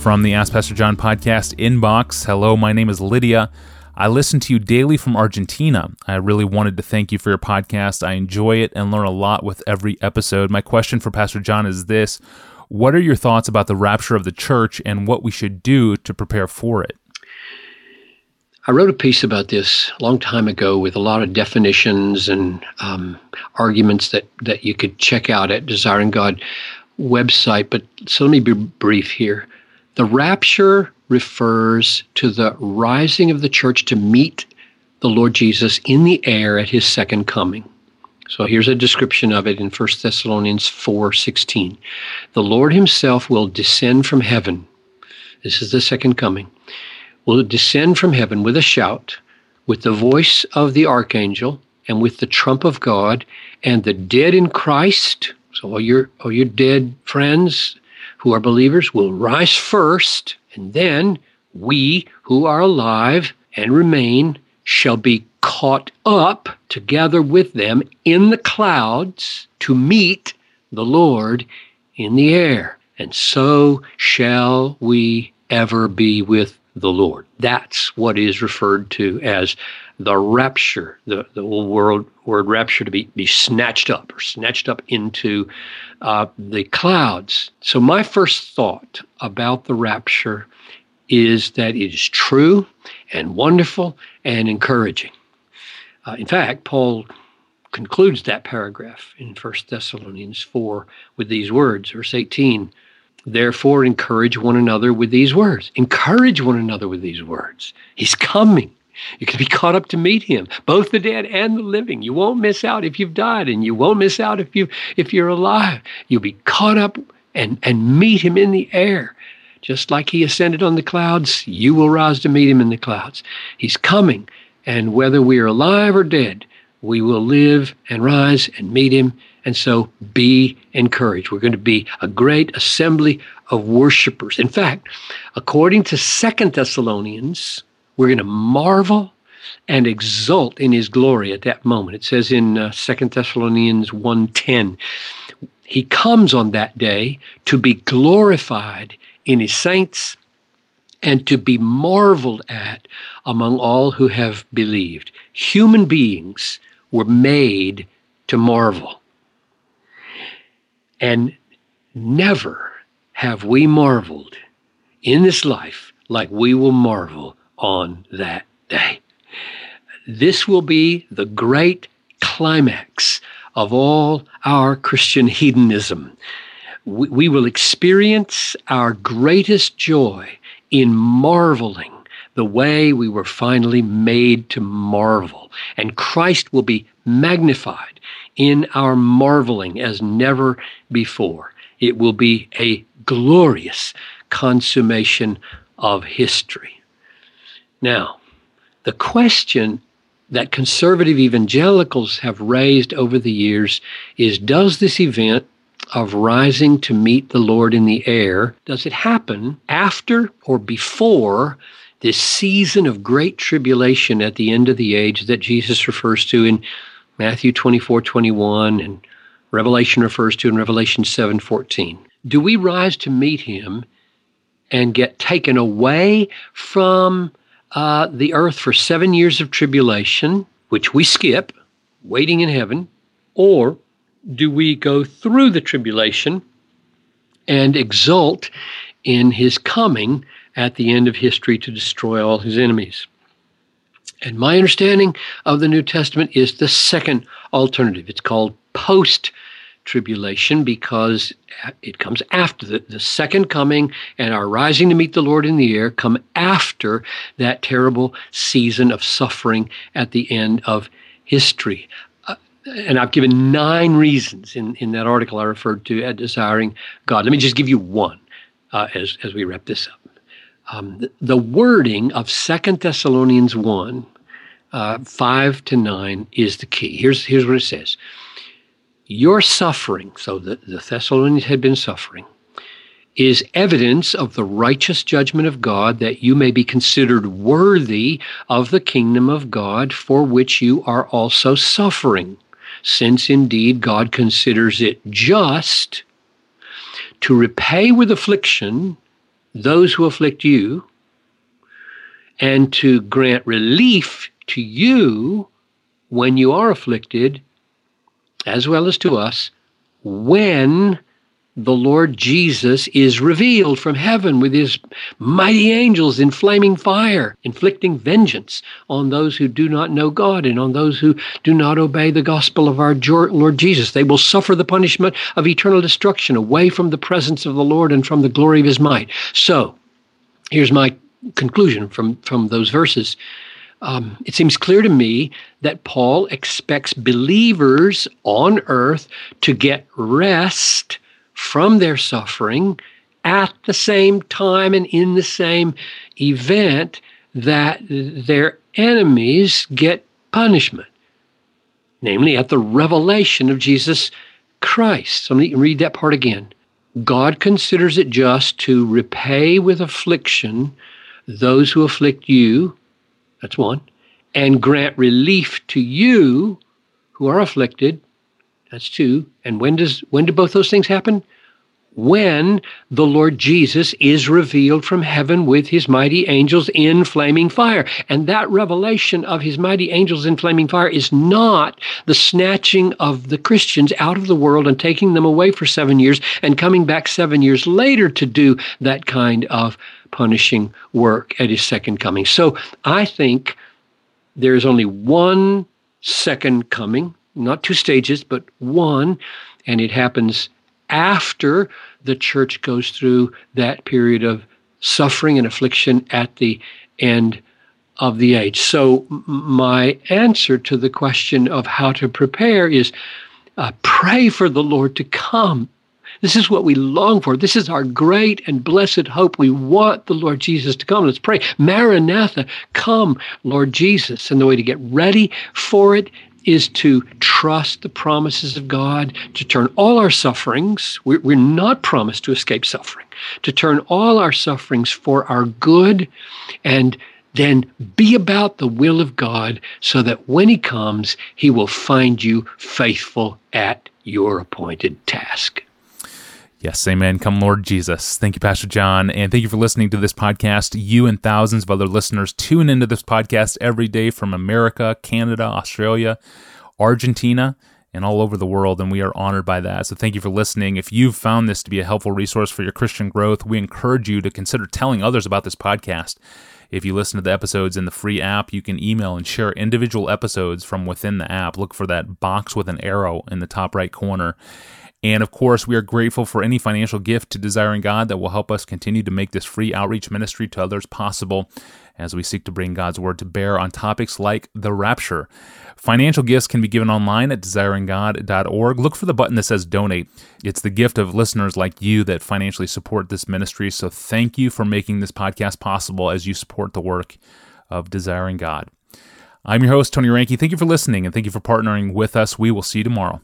From the Ask Pastor John podcast inbox, hello, my name is Lydia. I listen to you daily from Argentina. I really wanted to thank you for your podcast. I enjoy it and learn a lot with every episode. My question for Pastor John is this What are your thoughts about the rapture of the church and what we should do to prepare for it? I wrote a piece about this a long time ago with a lot of definitions and um, arguments that, that you could check out at Desiring God website. But so let me be brief here. The rapture refers to the rising of the church to meet the Lord Jesus in the air at his second coming. So here's a description of it in 1 Thessalonians 4:16. The Lord himself will descend from heaven. This is the second coming. Will descend from heaven with a shout, with the voice of the archangel, and with the trump of God, and the dead in Christ, so all your all your dead friends who are believers will rise first, and then we who are alive and remain shall be caught up together with them in the clouds to meet the Lord in the air. And so shall we ever be with the Lord. That's what is referred to as the rapture, the, the word, word rapture to be, be snatched up or snatched up into uh, the clouds. So, my first thought about the rapture is that it is true and wonderful and encouraging. Uh, in fact, Paul concludes that paragraph in 1 Thessalonians 4 with these words, verse 18. Therefore, encourage one another with these words. Encourage one another with these words. He's coming. You can be caught up to meet him, both the dead and the living. You won't miss out if you've died, and you won't miss out if you if you're alive. You'll be caught up and and meet him in the air. Just like he ascended on the clouds, you will rise to meet him in the clouds. He's coming, and whether we are alive or dead, we will live and rise and meet him. And so be encouraged. We're going to be a great assembly of worshipers. In fact, according to Second Thessalonians we're going to marvel and exult in his glory at that moment. It says in uh, 2 Thessalonians 1:10, he comes on that day to be glorified in his saints and to be marveled at among all who have believed. Human beings were made to marvel. And never have we marveled in this life like we will marvel on that day. This will be the great climax of all our Christian hedonism. We, we will experience our greatest joy in marveling the way we were finally made to marvel. And Christ will be magnified in our marveling as never before. It will be a glorious consummation of history. Now, the question that conservative evangelicals have raised over the years is does this event of rising to meet the Lord in the air, does it happen after or before this season of great tribulation at the end of the age that Jesus refers to in Matthew 24, 21 and Revelation refers to in Revelation 7, 14? Do we rise to meet him and get taken away from uh, the earth for seven years of tribulation, which we skip, waiting in heaven, or do we go through the tribulation and exult in his coming at the end of history to destroy all his enemies? And my understanding of the New Testament is the second alternative. It's called post tribulation because it comes after the, the second coming and our rising to meet the Lord in the air come after that terrible season of suffering at the end of history. Uh, and I've given nine reasons in, in that article I referred to at Desiring God. Let me just give you one uh, as, as we wrap this up. Um, the, wording of Second Thessalonians 1, uh, 5 to 9 is the key. Here's, here's what it says your suffering, so the, the Thessalonians had been suffering, is evidence of the righteous judgment of God that you may be considered worthy of the kingdom of God for which you are also suffering, since indeed God considers it just to repay with affliction those who afflict you and to grant relief to you when you are afflicted, as well as to us, when the Lord Jesus is revealed from heaven with his mighty angels in flaming fire, inflicting vengeance on those who do not know God and on those who do not obey the gospel of our Lord Jesus. They will suffer the punishment of eternal destruction away from the presence of the Lord and from the glory of his might. So, here's my conclusion from, from those verses. Um, it seems clear to me that Paul expects believers on earth to get rest from their suffering at the same time and in the same event that their enemies get punishment, namely at the revelation of Jesus Christ. So let me read that part again. God considers it just to repay with affliction those who afflict you, that's one, and grant relief to you who are afflicted, that's two. And when does when do both those things happen? When the Lord Jesus is revealed from heaven with his mighty angels in flaming fire. And that revelation of his mighty angels in flaming fire is not the snatching of the Christians out of the world and taking them away for seven years and coming back seven years later to do that kind of punishing work at his second coming. So I think there is only one second coming, not two stages, but one, and it happens after the church goes through that period of suffering and affliction at the end of the age. So, my answer to the question of how to prepare is uh, pray for the Lord to come this is what we long for. This is our great and blessed hope. We want the Lord Jesus to come. Let's pray. Maranatha, come, Lord Jesus. And the way to get ready for it is to trust the promises of God, to turn all our sufferings, we're, we're, not promised to escape suffering, to turn all our sufferings for our good, and then be about the will of God so that when He comes, He will find you faithful at your appointed task. Yes, amen. Come, Lord Jesus. Thank you, Pastor John. And thank you for listening to this podcast. You and thousands of other listeners tune into this podcast every day from America, Canada, Australia, Argentina, and all over the world. And we are honored by that. So thank you for listening. If you've found this to be a helpful resource for your Christian growth, we encourage you to consider telling others about this podcast. If you listen to the episodes in the free app, you can email and share individual episodes from within the app. Look for that box with an arrow in the top right corner. And of course, we are grateful for any financial gift to Desiring God that will help us continue to make this free outreach ministry to others possible as we seek to bring God's word to bear on topics like the rapture. Financial gifts can be given online at desiringgod.org. Look for the button that says donate. It's the gift of listeners like you that financially support this ministry. So thank you for making this podcast possible as you support the work of Desiring God. I'm your host, Tony Reinke. Thank you for listening and thank you for partnering with us. We will see you tomorrow.